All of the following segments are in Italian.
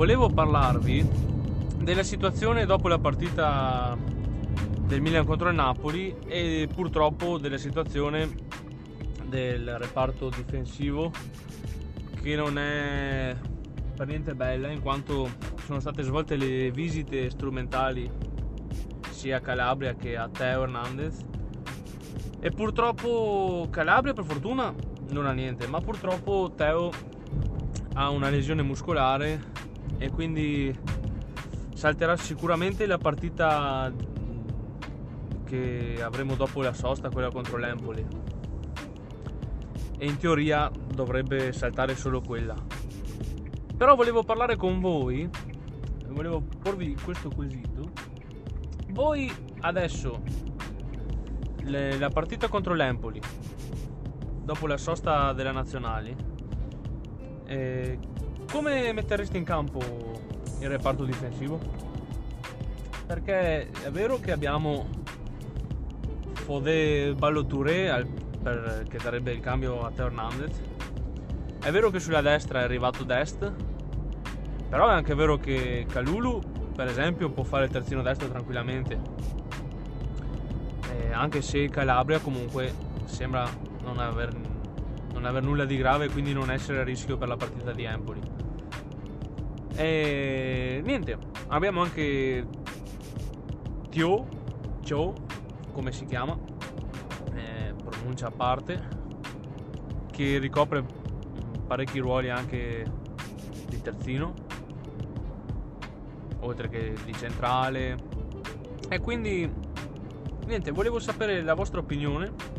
volevo parlarvi della situazione dopo la partita del Milan contro il Napoli e purtroppo della situazione del reparto difensivo che non è per niente bella in quanto sono state svolte le visite strumentali sia a Calabria che a Teo Hernandez e purtroppo Calabria per fortuna non ha niente ma purtroppo Teo ha una lesione muscolare e quindi salterà sicuramente la partita che avremo dopo la sosta, quella contro l'Empoli. E in teoria dovrebbe saltare solo quella. Però volevo parlare con voi, volevo porvi questo quesito. Voi adesso, le, la partita contro l'Empoli, dopo la sosta della nazionale, eh, come metteresti in campo il reparto difensivo? Perché è vero che abbiamo Fodé Ballo Touré per, che darebbe il cambio a Teo Hernandez. È vero che sulla destra è arrivato Dest, però è anche vero che Calulu, per esempio, può fare il terzino destro tranquillamente. Eh, anche se Calabria comunque sembra non aver non aver nulla di grave e quindi non essere a rischio per la partita di Empoli. E niente, abbiamo anche Tio, Tio, come si chiama, eh, pronuncia a parte, che ricopre parecchi ruoli anche di terzino, oltre che di centrale. E quindi, niente, volevo sapere la vostra opinione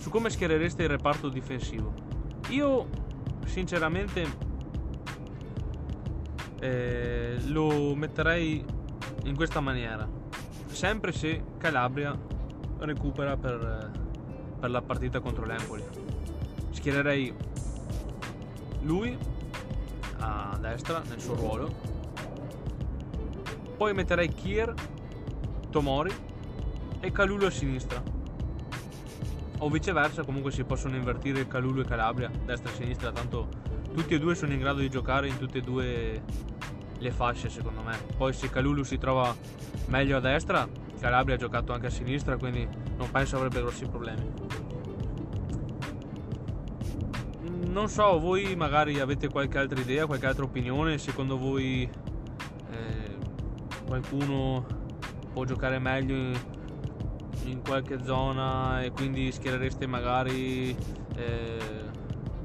su come schierereste il reparto difensivo. Io sinceramente eh, lo metterei in questa maniera, sempre se Calabria recupera per, per la partita contro l'Empoli. Schiererei lui a destra nel suo ruolo, poi metterei Kier, Tomori e Calulu a sinistra o viceversa comunque si possono invertire Calulu e Calabria destra e sinistra tanto tutti e due sono in grado di giocare in tutte e due le fasce secondo me. Poi se Calulu si trova meglio a destra Calabria ha giocato anche a sinistra quindi non penso avrebbe grossi problemi. Non so voi magari avete qualche altra idea qualche altra opinione? Secondo voi eh, qualcuno può giocare meglio in qualche zona e quindi schierereste magari eh,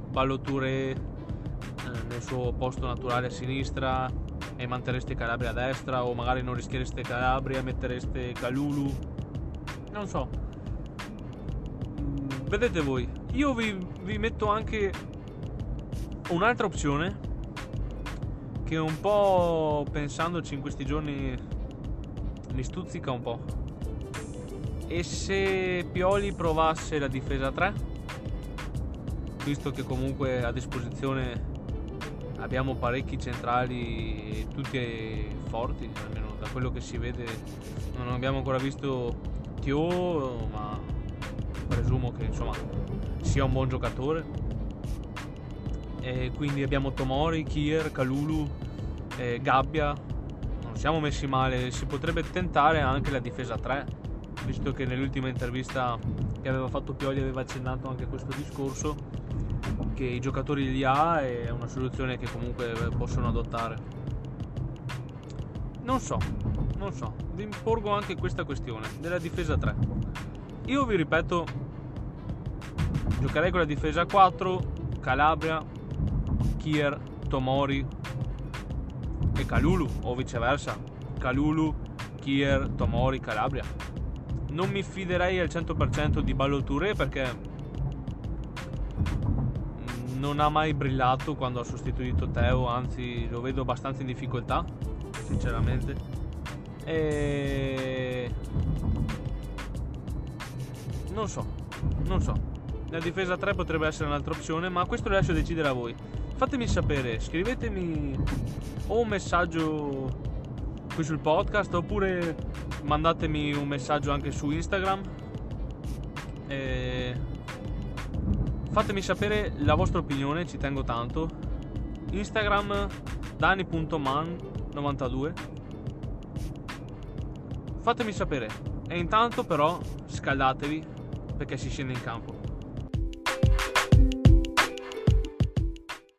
Ballo Touré eh, nel suo posto naturale a sinistra e manterreste Calabria a destra o magari non rischiereste Calabria e mettereste Calulu? Non so. Mm, vedete voi. Io vi, vi metto anche un'altra opzione che un po' pensandoci in questi giorni mi stuzzica un po' E se Pioli provasse la difesa 3, visto che comunque a disposizione abbiamo parecchi centrali, tutti forti, almeno da quello che si vede, non abbiamo ancora visto Tio, ma presumo che insomma sia un buon giocatore. E quindi abbiamo Tomori, Kier, Kalulu, eh, Gabbia. Non siamo messi male, si potrebbe tentare anche la difesa 3 visto che nell'ultima intervista che aveva fatto Pioli aveva accennato anche questo discorso, che i giocatori li ha e è una soluzione che comunque possono adottare. Non so, non so, vi porgo anche questa questione della difesa 3. Io vi ripeto, giocherei con la difesa 4, Calabria, Kier, Tomori e Calulu o viceversa. Calulu, Kier, Tomori, Calabria non mi fiderei al 100% di Ballo Touré perché non ha mai brillato quando ha sostituito Teo, anzi lo vedo abbastanza in difficoltà, sinceramente. E... Non so, non so. La difesa 3 potrebbe essere un'altra opzione, ma questo lo lascio decidere a voi. Fatemi sapere, scrivetemi o un messaggio qui sul podcast oppure mandatemi un messaggio anche su Instagram. E fatemi sapere la vostra opinione, ci tengo tanto. Instagram dani.man92 fatemi sapere. E intanto però scaldatevi perché si scende in campo